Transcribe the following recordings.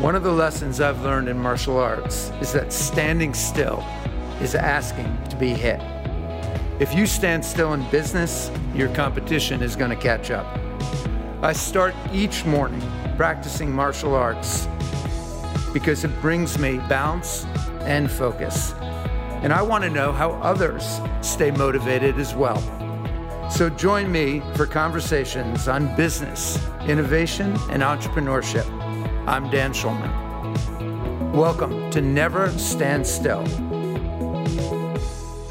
One of the lessons I've learned in martial arts is that standing still is asking to be hit. If you stand still in business, your competition is going to catch up. I start each morning practicing martial arts because it brings me balance and focus. And I want to know how others stay motivated as well. So join me for conversations on business, innovation, and entrepreneurship. I'm Dan Schulman. Welcome to Never Stand Still.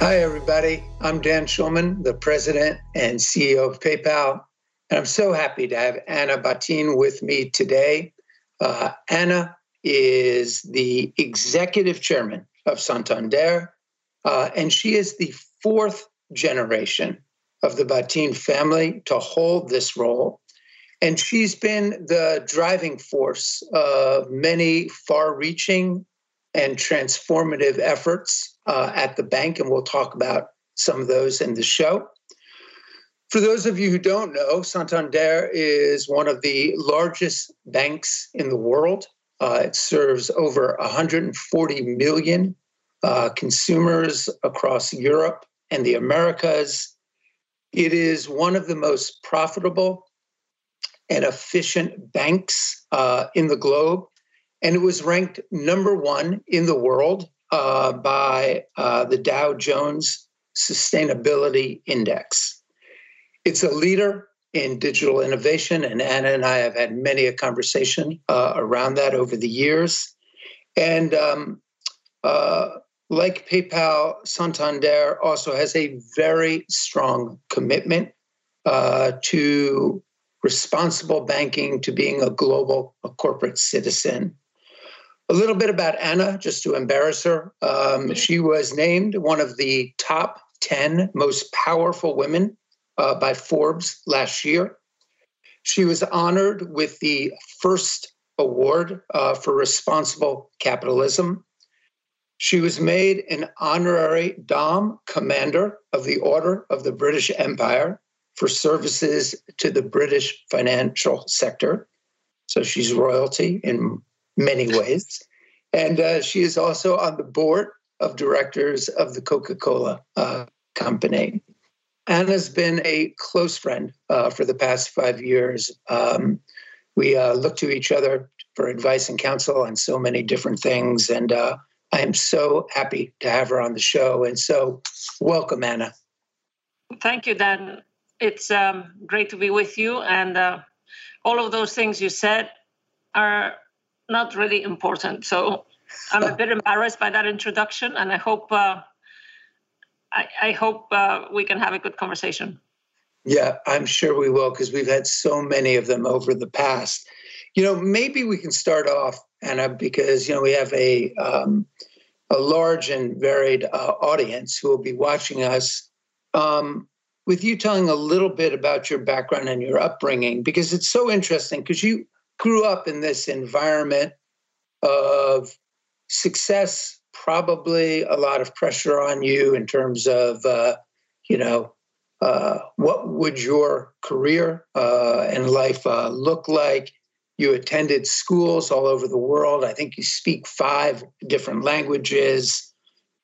Hi, everybody. I'm Dan Schulman, the president and CEO of PayPal. And I'm so happy to have Anna Botín with me today. Uh, Anna is the executive chairman of Santander, uh, and she is the fourth generation of the Botín family to hold this role. And she's been the driving force of many far reaching and transformative efforts uh, at the bank. And we'll talk about some of those in the show. For those of you who don't know, Santander is one of the largest banks in the world. Uh, it serves over 140 million uh, consumers across Europe and the Americas. It is one of the most profitable and efficient banks uh, in the globe. And it was ranked number one in the world uh, by uh, the Dow Jones Sustainability Index. It's a leader in digital innovation, and Anna and I have had many a conversation uh, around that over the years. And um, uh, like PayPal, Santander also has a very strong commitment uh, to responsible banking, to being a global a corporate citizen. A little bit about Anna, just to embarrass her. Um, she was named one of the top 10 most powerful women uh, by Forbes last year. She was honored with the first award uh, for responsible capitalism she was made an honorary Dame Commander of the Order of the British Empire for services to the British financial sector. So she's royalty in many ways. And uh, she is also on the board of directors of the Coca Cola uh, Company. Anna's been a close friend uh, for the past five years. Um, we uh, look to each other for advice and counsel on so many different things. And uh, I am so happy to have her on the show. And so, welcome, Anna. Thank you, Dan. It's um, great to be with you. And uh, all of those things you said are not really important. So, I'm a bit embarrassed by that introduction, and I hope uh, I, I, hope uh, we can have a good conversation. Yeah, I'm sure we will because we've had so many of them over the past. You know, maybe we can start off, Anna, because you know we have a um, a large and varied uh, audience who will be watching us. Um, with you telling a little bit about your background and your upbringing, because it's so interesting because you grew up in this environment of success, probably a lot of pressure on you in terms of, uh, you know, uh, what would your career uh, and life uh, look like? You attended schools all over the world. I think you speak five different languages.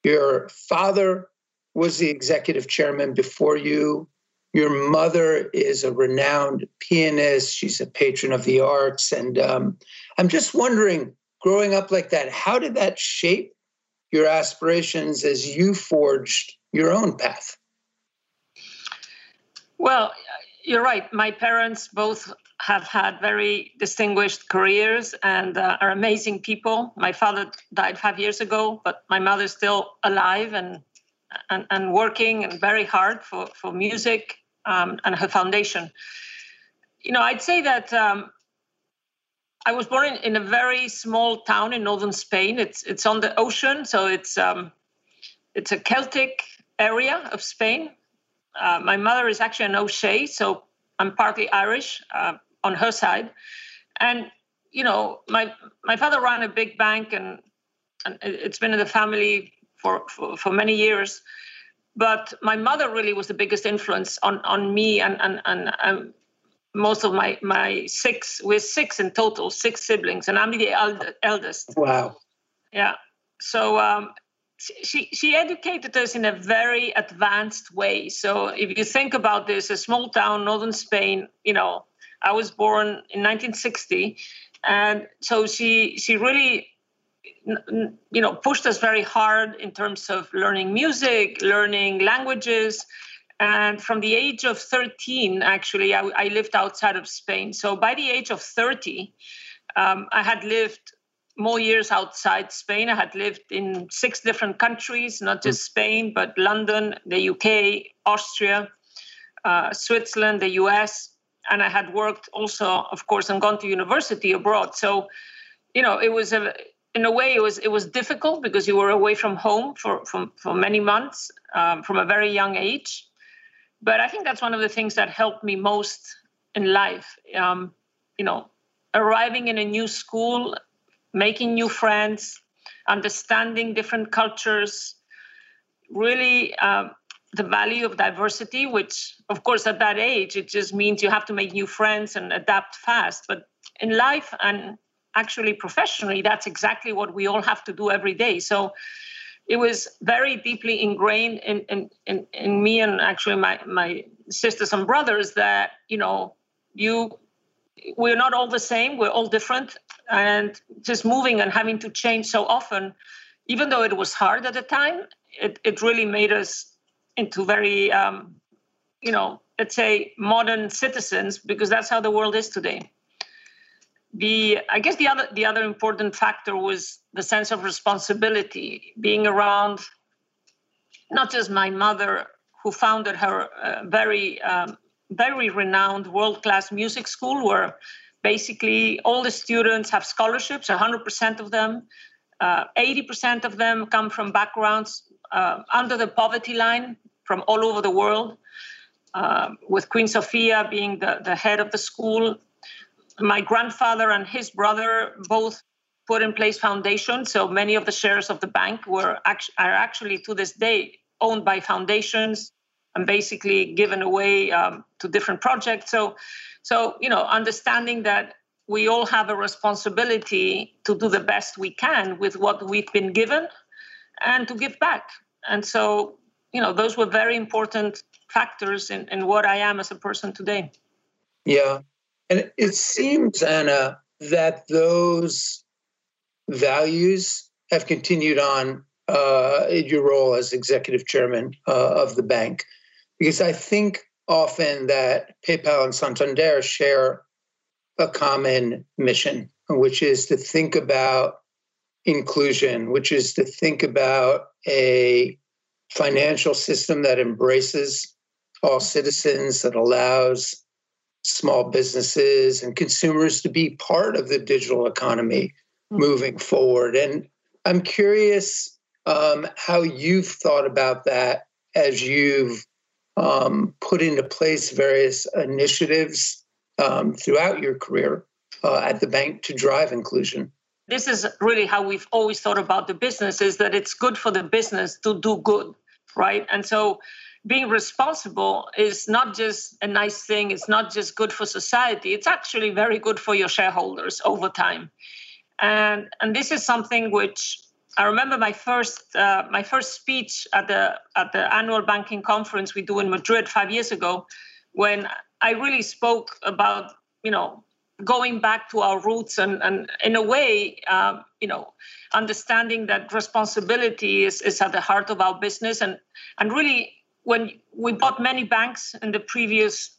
Your father was the executive chairman before you. Your mother is a renowned pianist. She's a patron of the arts. And um, I'm just wondering, growing up like that, how did that shape your aspirations as you forged your own path? Well, you're right. My parents both have had very distinguished careers and uh, are amazing people. My father died five years ago, but my mother's still alive and and, and working very hard for for music um, and her foundation. You know, I'd say that um, I was born in, in, a very small town in northern Spain. It's it's on the ocean, so it's um, it's a Celtic area of Spain. Uh, my mother is actually an O'Shea, so I'm partly Irish. Uh, on her side, and you know, my my father ran a big bank, and and it's been in the family for for, for many years. But my mother really was the biggest influence on on me and and and. Um, most of my my six we're six in total six siblings and i'm the eldest wow yeah so um, she she educated us in a very advanced way so if you think about this a small town northern spain you know i was born in 1960 and so she she really you know pushed us very hard in terms of learning music learning languages and from the age of 13, actually, I, I lived outside of Spain. So by the age of 30, um, I had lived more years outside Spain. I had lived in six different countries, not just Spain, but London, the UK, Austria, uh, Switzerland, the US. And I had worked also, of course, and gone to university abroad. So, you know, it was a, in a way, it was it was difficult because you were away from home for for, for many months um, from a very young age but I think that's one of the things that helped me most in life. Um, you know, arriving in a new school, making new friends, understanding different cultures, really um, the value of diversity, which, of course, at that age, it just means you have to make new friends and adapt fast. But in life and actually professionally, that's exactly what we all have to do every day. So it was very deeply ingrained in, in, in, in me and actually my, my sisters and brothers that, you know, you we're not all the same, we're all different. And just moving and having to change so often, even though it was hard at the time, it, it really made us into very, um, you know, let's say modern citizens because that's how the world is today the i guess the other the other important factor was the sense of responsibility being around not just my mother who founded her uh, very um, very renowned world class music school where basically all the students have scholarships 100% of them uh, 80% of them come from backgrounds uh, under the poverty line from all over the world uh, with queen sofia being the, the head of the school my grandfather and his brother both put in place foundations. So many of the shares of the bank were act- are actually to this day owned by foundations and basically given away um, to different projects. So, so you know, understanding that we all have a responsibility to do the best we can with what we've been given and to give back. And so, you know, those were very important factors in, in what I am as a person today. Yeah. And it seems, Anna, that those values have continued on uh, in your role as executive chairman uh, of the bank. Because I think often that PayPal and Santander share a common mission, which is to think about inclusion, which is to think about a financial system that embraces all citizens, that allows small businesses and consumers to be part of the digital economy mm-hmm. moving forward. And I'm curious um, how you've thought about that as you've um, put into place various initiatives um, throughout your career uh, at the bank to drive inclusion. This is really how we've always thought about the business is that it's good for the business to do good, right? And so being responsible is not just a nice thing it's not just good for society it's actually very good for your shareholders over time. And and this is something which i remember my first uh, my first speech at the at the annual banking conference we do in madrid 5 years ago when i really spoke about you know going back to our roots and, and in a way um, you know understanding that responsibility is, is at the heart of our business and and really when we bought many banks in the previous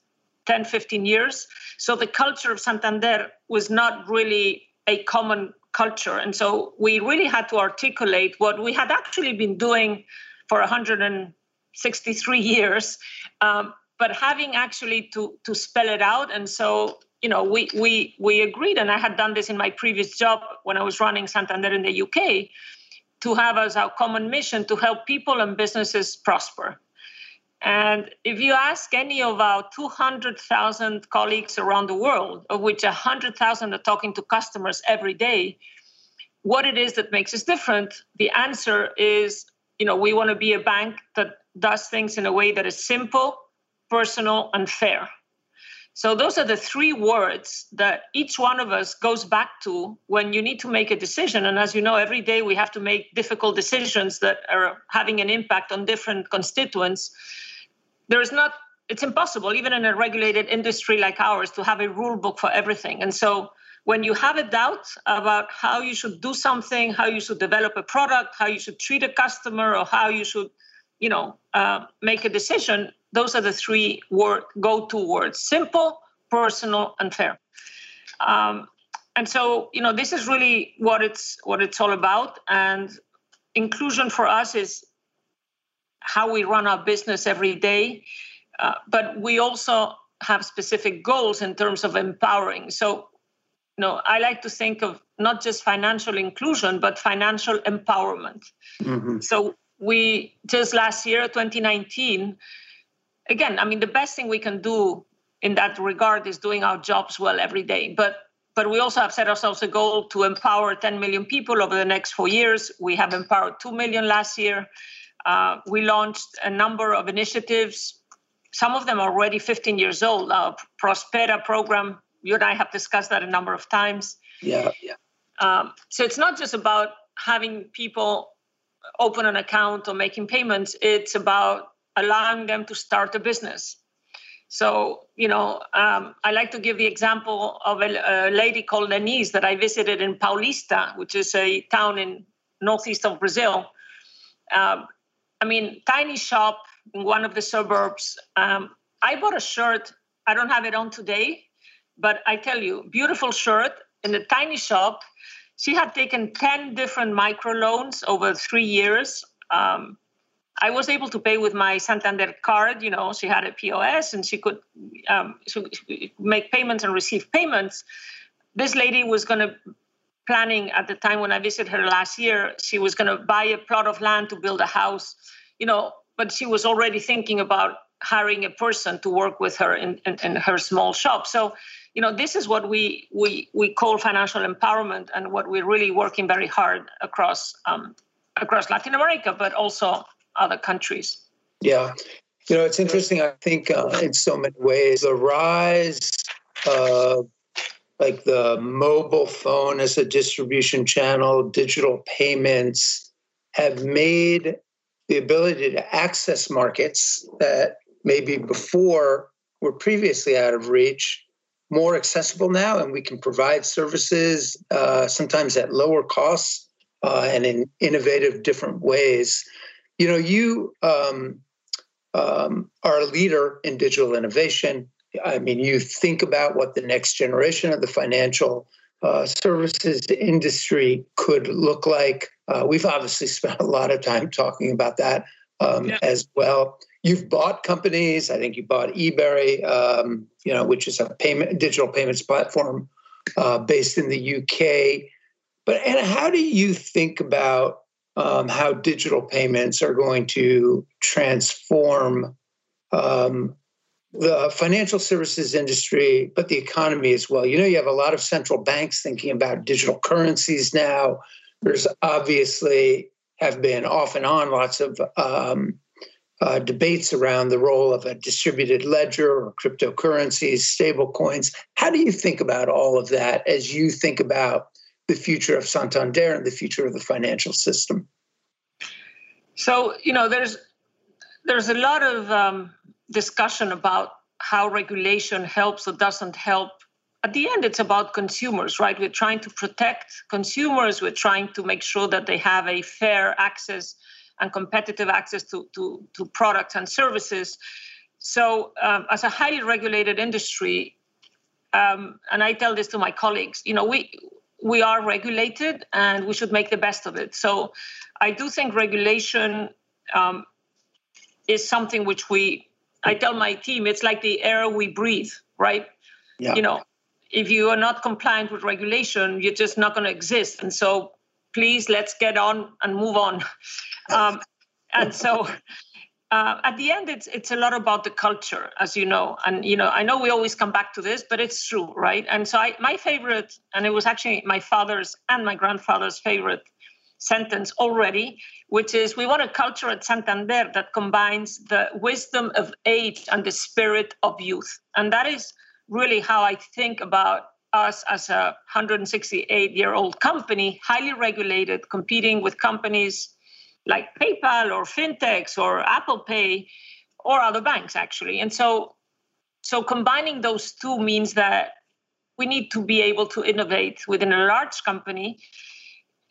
10, 15 years. So the culture of Santander was not really a common culture. And so we really had to articulate what we had actually been doing for 163 years, um, but having actually to, to spell it out. And so, you know, we, we, we agreed, and I had done this in my previous job when I was running Santander in the UK, to have as our common mission to help people and businesses prosper. And if you ask any of our 200,000 colleagues around the world, of which 100,000 are talking to customers every day, what it is that makes us different, the answer is, you know, we want to be a bank that does things in a way that is simple, personal, and fair. So those are the three words that each one of us goes back to when you need to make a decision. And as you know, every day we have to make difficult decisions that are having an impact on different constituents. There is not, it's impossible, even in a regulated industry like ours, to have a rule book for everything. And so when you have a doubt about how you should do something, how you should develop a product, how you should treat a customer, or how you should, you know, uh, make a decision, those are the three word go-to words: simple, personal, and fair. Um, and so, you know, this is really what it's what it's all about. And inclusion for us is how we run our business every day. Uh, but we also have specific goals in terms of empowering. So, you know, I like to think of not just financial inclusion, but financial empowerment. Mm-hmm. So we just last year, 2019, again, I mean, the best thing we can do in that regard is doing our jobs well every day. But but we also have set ourselves a goal to empower 10 million people over the next four years. We have empowered 2 million last year. Uh, we launched a number of initiatives. Some of them are already 15 years old. Our Prospera program, you and I have discussed that a number of times. Yeah, yeah. Um, so it's not just about having people open an account or making payments. It's about allowing them to start a business. So, you know, um, I like to give the example of a, a, lady called Denise that I visited in Paulista, which is a town in northeast of Brazil. Um, I mean, tiny shop in one of the suburbs. Um, I bought a shirt. I don't have it on today, but I tell you, beautiful shirt in a tiny shop. She had taken 10 different microloans over three years. Um, I was able to pay with my Santander card. You know, she had a POS and she could um, she make payments and receive payments. This lady was going to planning at the time when I visited her last year. She was going to buy a plot of land to build a house. You know, but she was already thinking about hiring a person to work with her in, in, in her small shop. So, you know, this is what we we we call financial empowerment, and what we're really working very hard across um, across Latin America, but also other countries. Yeah. You know, it's interesting. I think uh, in so many ways, the rise of like the mobile phone as a distribution channel, digital payments have made the ability to access markets that maybe before were previously out of reach more accessible now and we can provide services uh, sometimes at lower costs uh, and in innovative different ways you know, you um, um, are a leader in digital innovation. I mean, you think about what the next generation of the financial uh, services industry could look like. Uh, we've obviously spent a lot of time talking about that um, yeah. as well. You've bought companies. I think you bought Ebury, um, you know, which is a payment digital payments platform uh, based in the UK. But and how do you think about um, how digital payments are going to transform um, the financial services industry, but the economy as well. You know, you have a lot of central banks thinking about digital currencies now. There's obviously have been off and on lots of um, uh, debates around the role of a distributed ledger or cryptocurrencies, stable coins. How do you think about all of that as you think about the future of Santander and the future of the financial system? So you know, there's there's a lot of um, discussion about how regulation helps or doesn't help. At the end, it's about consumers, right? We're trying to protect consumers. We're trying to make sure that they have a fair access and competitive access to to, to products and services. So, um, as a highly regulated industry, um, and I tell this to my colleagues, you know, we we are regulated and we should make the best of it. So, I do think regulation um, is something which we. I tell my team it's like the air we breathe, right? Yeah. You know, if you are not compliant with regulation, you're just not going to exist. And so, please let's get on and move on. Um, and so, uh, at the end, it's it's a lot about the culture, as you know. And you know, I know we always come back to this, but it's true, right? And so, I, my favorite, and it was actually my father's and my grandfather's favorite sentence already, which is we want a culture at Santander that combines the wisdom of age and the spirit of youth, and that is really how I think about us as a 168 year old company, highly regulated, competing with companies like PayPal or fintechs or Apple Pay or other banks actually. And so so combining those two means that we need to be able to innovate within a large company.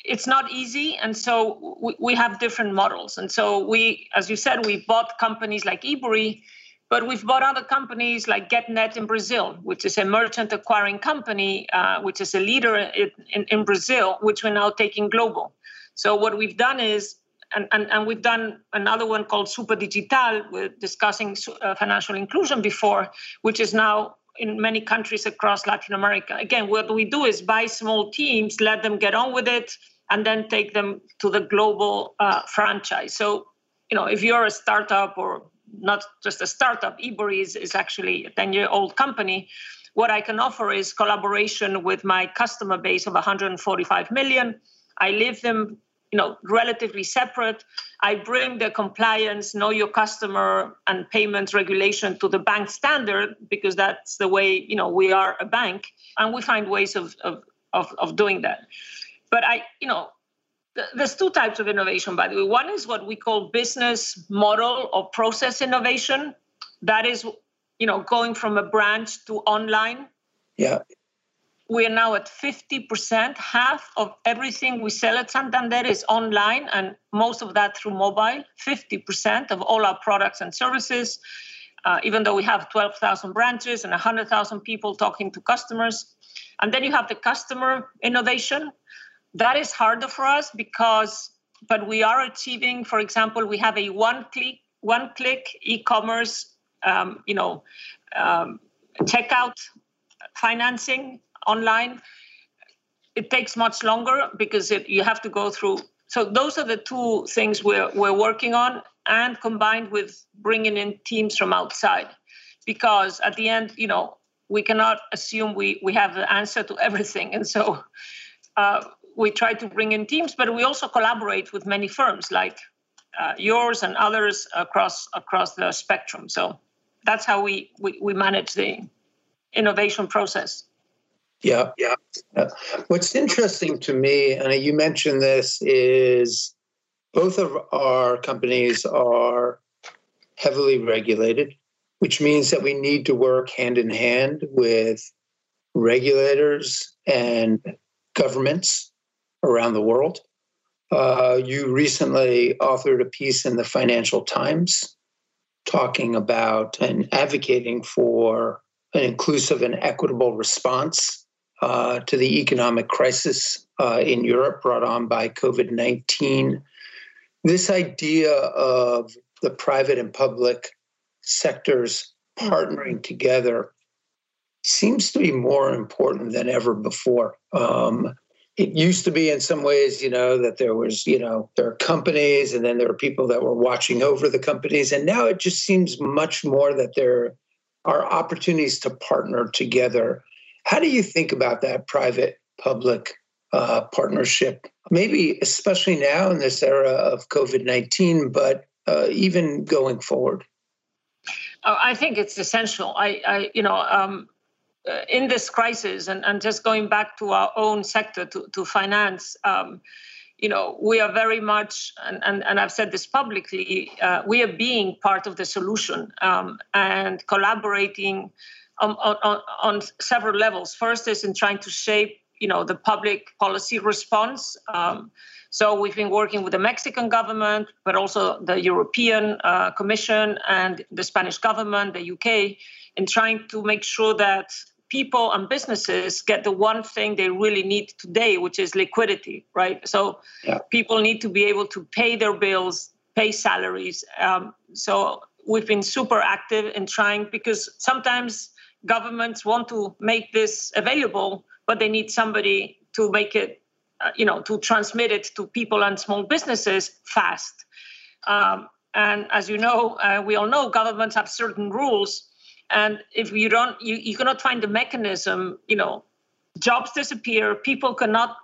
It's not easy, and so we, we have different models. And so we, as you said, we bought companies like Ebury, but we've bought other companies like GetNet in Brazil, which is a merchant acquiring company, uh, which is a leader in, in, in, Brazil, which we're now taking global. So what we've done is, and, and, and we've done another one called Super Digital, we're discussing uh, financial inclusion before, which is now in many countries across Latin America. Again, what we do is buy small teams, let them get on with it, and then take them to the global uh, franchise. So, you know, if you're a startup or not just a startup. Ebury is, is actually a 10 year old company. What I can offer is collaboration with my customer base of 145 million. I leave them you know relatively separate i bring the compliance know your customer and payments regulation to the bank standard because that's the way you know we are a bank and we find ways of of of, of doing that but i you know there's two types of innovation, by the way. One is what we call business model or process innovation. That is, you know, going from a branch to online. Yeah. We are now at 50%. Half of everything we sell at Santander is online, and most of that through mobile. 50% of all our products and services, uh, even though we have 12,000 branches and 100,000 people talking to customers. And then you have the customer innovation, that is harder for us because, but we are achieving, for example, we have a one click, one click e-commerce, um, you know, um, checkout financing online. It takes much longer because it, you have to go through. So those are the two things we're we're working on, and combined with bringing in teams from outside, because at the end, you know, we cannot assume we we have the answer to everything, and so. Uh, we try to bring in teams, but we also collaborate with many firms like uh, yours and others across across the spectrum. So that's how we, we, we manage the innovation process. Yeah, yeah. What's interesting to me, and you mentioned this, is both of our companies are heavily regulated, which means that we need to work hand in hand with regulators and governments around the world. Uh, you recently authored a piece in the Financial Times talking about and advocating for an inclusive and equitable response uh, to the economic crisis uh, in Europe brought on by COVID 19. This idea of the private and public sectors partnering together seems to be more important than ever before. Um, it used to be in some ways, you know, that there was, you know, there are companies and then there are people that were watching over the companies. And now it just seems much more that there are opportunities to partner together. How do you think about that private public uh, partnership? Maybe especially now in this era of COVID 19, but uh, even going forward? Oh, I think it's essential. I, I you know, um, uh, in this crisis, and, and just going back to our own sector, to, to finance, um, you know, we are very much, and, and, and I've said this publicly, uh, we are being part of the solution um, and collaborating on, on, on several levels. First is in trying to shape, you know, the public policy response. Um, so we've been working with the Mexican government, but also the European uh, Commission and the Spanish government, the UK, in trying to make sure that people and businesses get the one thing they really need today, which is liquidity, right? So yeah. people need to be able to pay their bills, pay salaries. Um, so we've been super active in trying because sometimes governments want to make this available, but they need somebody to make it, uh, you know, to transmit it to people and small businesses fast. Um, and as you know, uh, we all know governments have certain rules and if you don't you, you cannot find the mechanism you know jobs disappear people cannot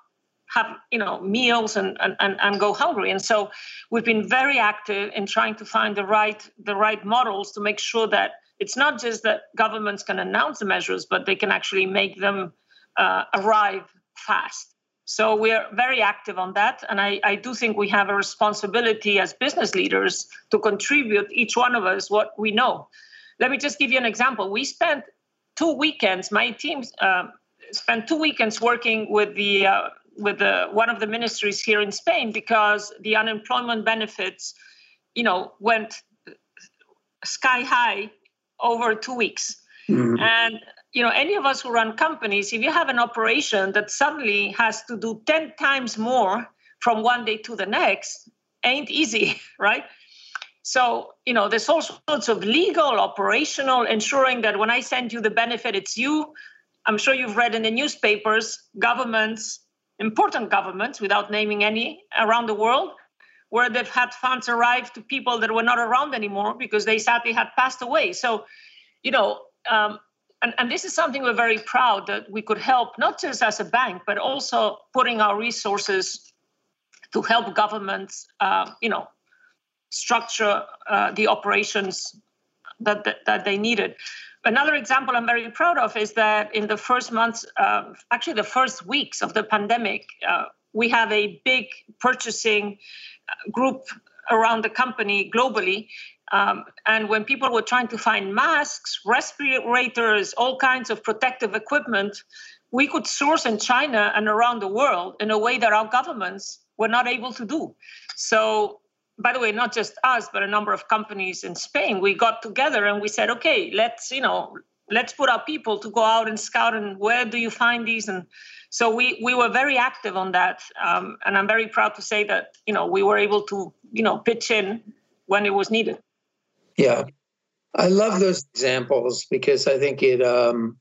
have you know meals and, and, and go hungry and so we've been very active in trying to find the right the right models to make sure that it's not just that governments can announce the measures, but they can actually make them uh, arrive fast. So we're very active on that. And I, I do think we have a responsibility as business leaders to contribute, each one of us, what we know. Let me just give you an example. We spent two weekends, my team uh, spent two weekends working with the uh, with the, one of the ministries here in Spain because the unemployment benefits, you know, went sky high over two weeks. Mm-hmm. And you know, any of us who run companies, if you have an operation that suddenly has to do 10 times more from one day to the next, ain't easy, right? So, you know, there's all sorts of legal, operational, ensuring that when I send you the benefit, it's you. I'm sure you've read in the newspapers, governments, important governments, without naming any around the world, where they've had funds arrive to people that were not around anymore because they sadly had passed away. So, you know, um, and, and this is something we're very proud that we could help, not just as a bank, but also putting our resources to help governments, uh, you know, structure uh, the operations that, that, that they needed. Another example I'm very proud of is that in the first months, uh, actually the first weeks of the pandemic, uh, we have a big purchasing group around the company globally um, and when people were trying to find masks, respirators, all kinds of protective equipment, we could source in China and around the world in a way that our governments were not able to do. So, by the way, not just us, but a number of companies in Spain, we got together and we said, okay, let's, you know, let's put our people to go out and scout and where do you find these and so we we were very active on that um, and i'm very proud to say that you know we were able to you know pitch in when it was needed yeah, I love those examples because I think it um,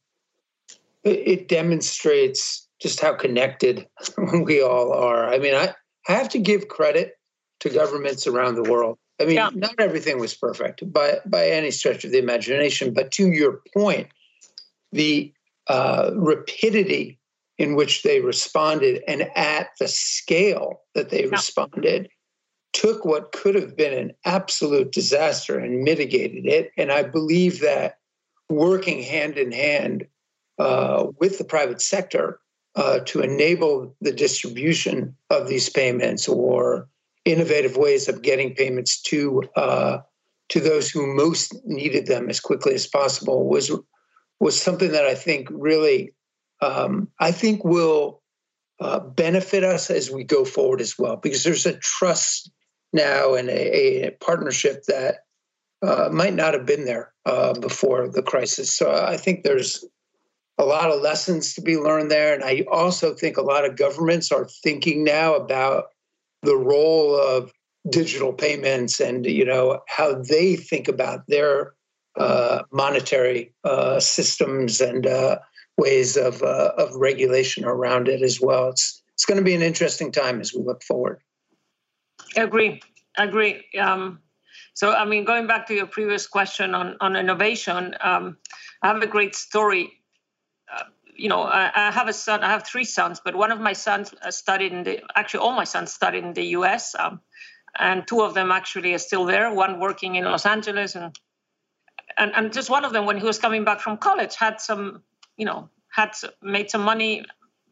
it demonstrates just how connected we all are. I mean, I, I have to give credit to governments around the world. I mean, yeah. not everything was perfect by by any stretch of the imagination, but to your point, the uh, rapidity in which they responded and at the scale that they yeah. responded took what could have been an absolute disaster and mitigated it. And I believe that working hand in hand uh, with the private sector uh, to enable the distribution of these payments or innovative ways of getting payments to uh, to those who most needed them as quickly as possible was was something that I think really um, I think will uh, benefit us as we go forward as well because there's a trust now and a, a partnership that uh, might not have been there uh, before the crisis. So I think there's a lot of lessons to be learned there. And I also think a lot of governments are thinking now about the role of digital payments and you know how they think about their uh, monetary uh, systems and uh, ways of uh, of regulation around it as well. It's it's going to be an interesting time as we look forward. Agree. Agree. Um, so, I mean, going back to your previous question on on innovation, um, I have a great story. You know, I, I, have a son. I have three sons, but one of my sons uh, studied in the. Actually, all my sons studied in the U.S. Um, and two of them actually are still there. One working in Los Angeles, and and and just one of them, when he was coming back from college, had some, you know, had made some money,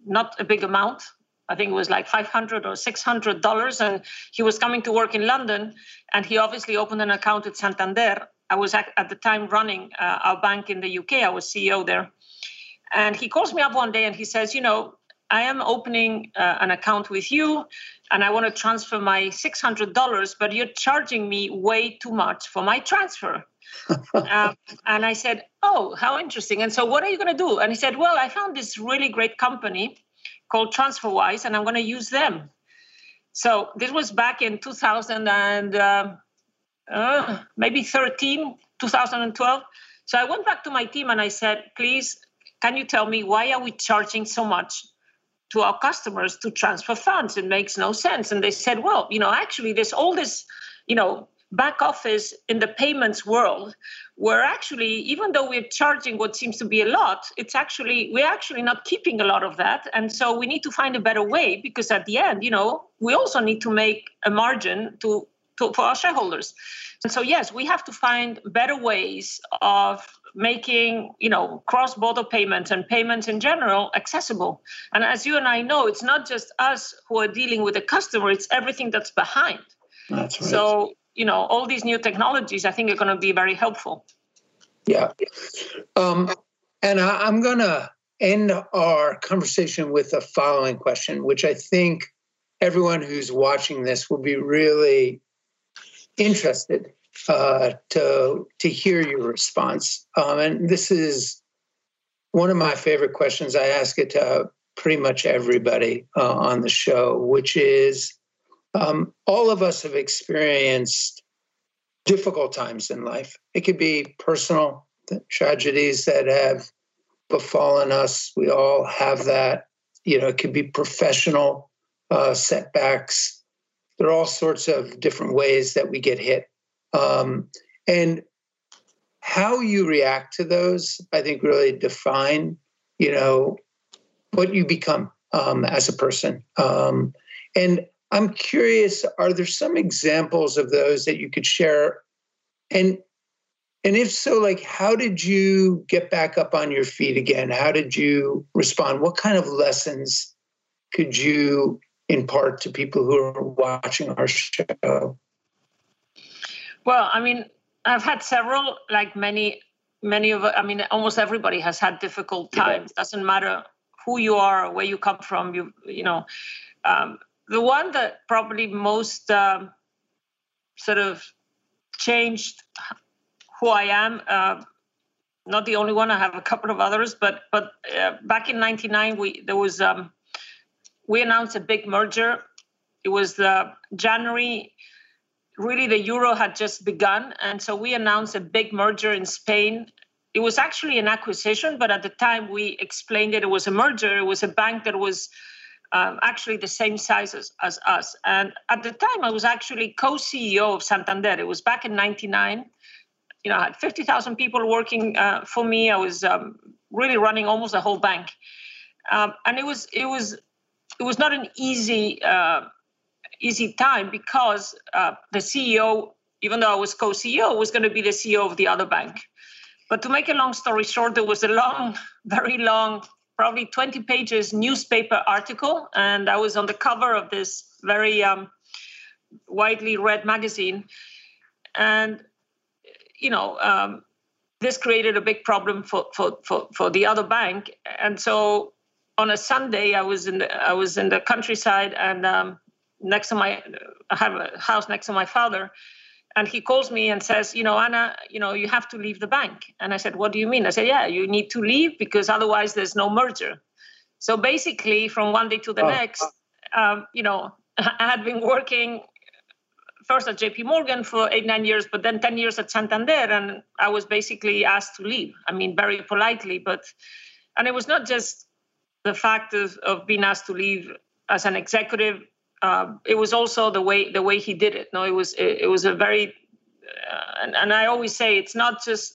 not a big amount, I think it was like 500 or 600 dollars, and he was coming to work in London, and he obviously opened an account at Santander. I was at, at the time running uh, our bank in the UK. I was CEO there, and he calls me up one day and he says, "You know, I am opening uh, an account with you, and I want to transfer my 600 dollars, but you're charging me way too much for my transfer." um, and I said, "Oh, how interesting!" And so, what are you going to do? And he said, "Well, I found this really great company." called TransferWise, and I'm going to use them. So this was back in 2000 and uh, uh, maybe 13, 2012. So I went back to my team and I said, please, can you tell me why are we charging so much to our customers to transfer funds? It makes no sense. And they said, well, you know, actually, there's all this, you know, back office in the payments world where actually even though we're charging what seems to be a lot it's actually we're actually not keeping a lot of that and so we need to find a better way because at the end you know we also need to make a margin to to, for our shareholders. And so yes, we have to find better ways of making you know cross-border payments and payments in general accessible. And as you and I know, it's not just us who are dealing with the customer; it's everything that's behind. That's right. So you know, all these new technologies, I think, are going to be very helpful. Yeah. Um, and I, I'm going to end our conversation with the following question, which I think everyone who's watching this will be really interested uh, to to hear your response. Um, and this is one of my favorite questions. I ask it to pretty much everybody uh, on the show, which is um, all of us have experienced difficult times in life. It could be personal tragedies that have befallen us. We all have that. You know, it could be professional uh, setbacks. There are all sorts of different ways that we get hit. Um, and how you react to those, I think, really define, you know, what you become um, as a person. Um, and I'm curious, are there some examples of those that you could share? And and if so, like how did you get back up on your feet again? How did you respond? What kind of lessons could you impart to people who are watching our show? Well, I mean, I've had several, like many, many of, I mean, almost everybody has had difficult times. Yeah. Doesn't matter who you are or where you come from. You, you know, um, the one that probably most um, sort of changed who I am. Uh, not the only one. I have a couple of others, but but uh, back in '99, we there was um, we announced a big merger. It was the January. Really, the euro had just begun, and so we announced a big merger in Spain. It was actually an acquisition, but at the time we explained it. It was a merger. It was a bank that was um, actually the same size as, as us. And at the time, I was actually co-CEO of Santander. It was back in '99. You know, I had 50,000 people working uh, for me. I was um, really running almost the whole bank, um, and it was it was it was not an easy uh, easy time because uh, the CEO, even though I was co-CEO, was going to be the CEO of the other bank. But to make a long story short, there was a long, very long probably 20 pages newspaper article, and I was on the cover of this very um, widely read magazine. And, you know, um, this created a big problem for, for, for, for the other bank. And so on a Sunday, I was in the, I was in the countryside and um, next to my, I have a house next to my father and he calls me and says you know anna you know you have to leave the bank. And i said what do you mean? I said yeah you need to leave because otherwise there's no merger. So basically from one day to the oh. next um, you know i had been working first at jp morgan for eight nine years but then 10 years at santander and i was basically asked to leave. I mean very politely but and it was not just the fact of, of being asked to leave as an executive uh, it was also the way the way he did it. No, it was it, it was a very uh, and, and I always say it's not just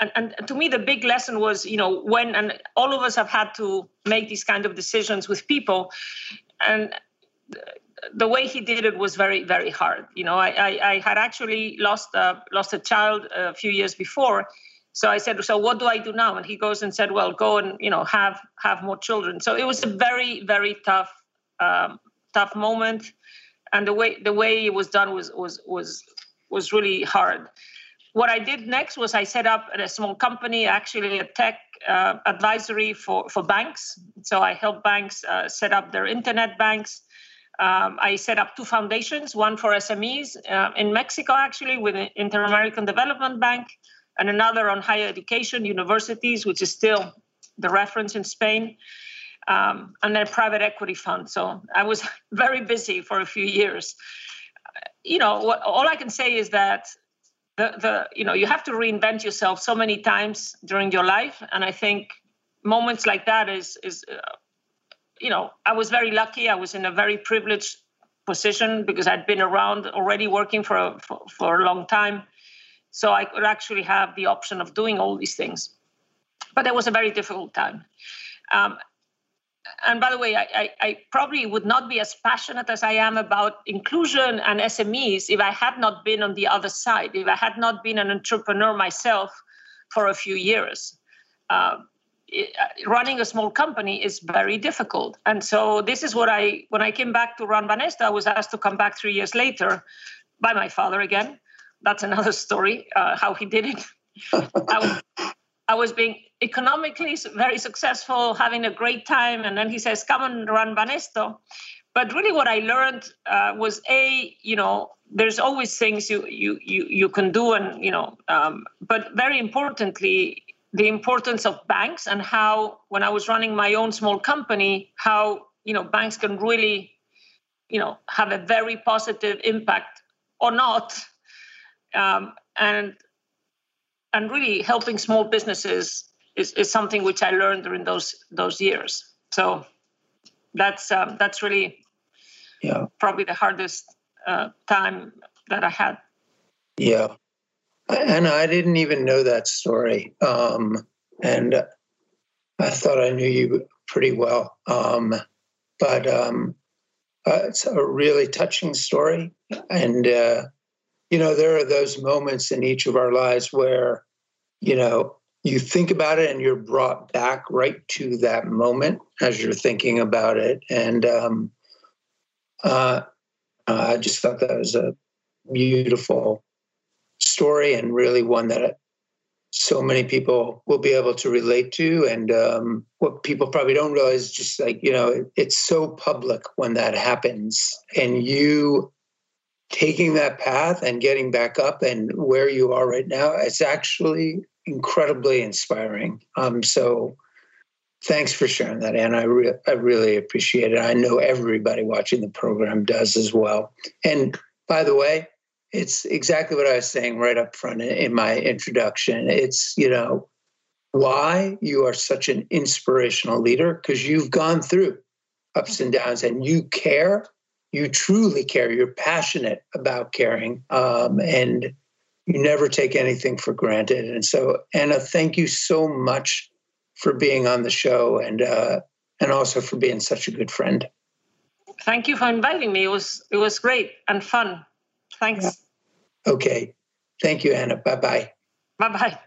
and, and to me the big lesson was you know when and all of us have had to make these kind of decisions with people and the way he did it was very very hard. You know i i, I had actually lost a lost a child a few years before. So i said so what do i do now? And he goes and said well go and you know have have more children. So it was a very very tough um, tough moment, and the way the way it was done was was was was really hard. What I did next was I set up a small company, actually a tech uh, advisory for for banks. So I help banks uh, set up their internet banks. Um, I set up two foundations, one for SMEs uh, in Mexico, actually, with Inter American Development Bank, and another on higher education, universities, which is still the reference in Spain um, and a private equity fund. So I was very busy for a few years. You know, what, all I can say is that the the you know you have to reinvent yourself so many times during your life, and I think moments like that is is uh, you know I was very lucky. I was in a very privileged position because I'd been around already working for a, for, for a long time, so I could actually have the option of doing all these things. But it was a very difficult time. Um, and by the way, I, I, I, probably would not be as passionate as I am about inclusion and SMEs if I had not been on the other side, if I had not been an entrepreneur myself for a few years. Uh, it, uh, running a small company is very difficult, and so this is what I when I came back to run Banesto, I was asked to come back three years later by my father again. That's another story uh, how he did it. I, was, I was being economically very successful, having a great time. And then he says, come and run Banesto. But really what I learned uh, was A, you know, there's always things you, you, you, you can do. And, you know, um, but very importantly, the importance of banks and how, when I was running my own small company, how, you know, banks can really, you know, have a very positive impact or not. Um, and and really helping small businesses is, is something which I learned during those those years. So that's um, that's really yeah probably the hardest uh, time that I had. Yeah, and I didn't even know that story, um, and I thought I knew you pretty well, um, but um, uh, it's a really touching story, and. Uh, you know, there are those moments in each of our lives where, you know, you think about it and you're brought back right to that moment as you're thinking about it. And um, uh, I just thought that was a beautiful story and really one that so many people will be able to relate to. And um, what people probably don't realize, just like, you know, it's so public when that happens. And you taking that path and getting back up and where you are right now, it's actually incredibly inspiring. Um, so thanks for sharing that, Anna. I, re- I really appreciate it. I know everybody watching the program does as well. And by the way, it's exactly what I was saying right up front in my introduction. It's, you know, why you are such an inspirational leader because you've gone through ups and downs and you care you truly care, you're passionate about caring, um, and you never take anything for granted. And so, Anna, thank you so much for being on the show and uh, and also for being such a good friend. Thank you for inviting me. It was it was great and fun. Thanks. Okay. Thank you, Anna. Bye bye. Bye bye.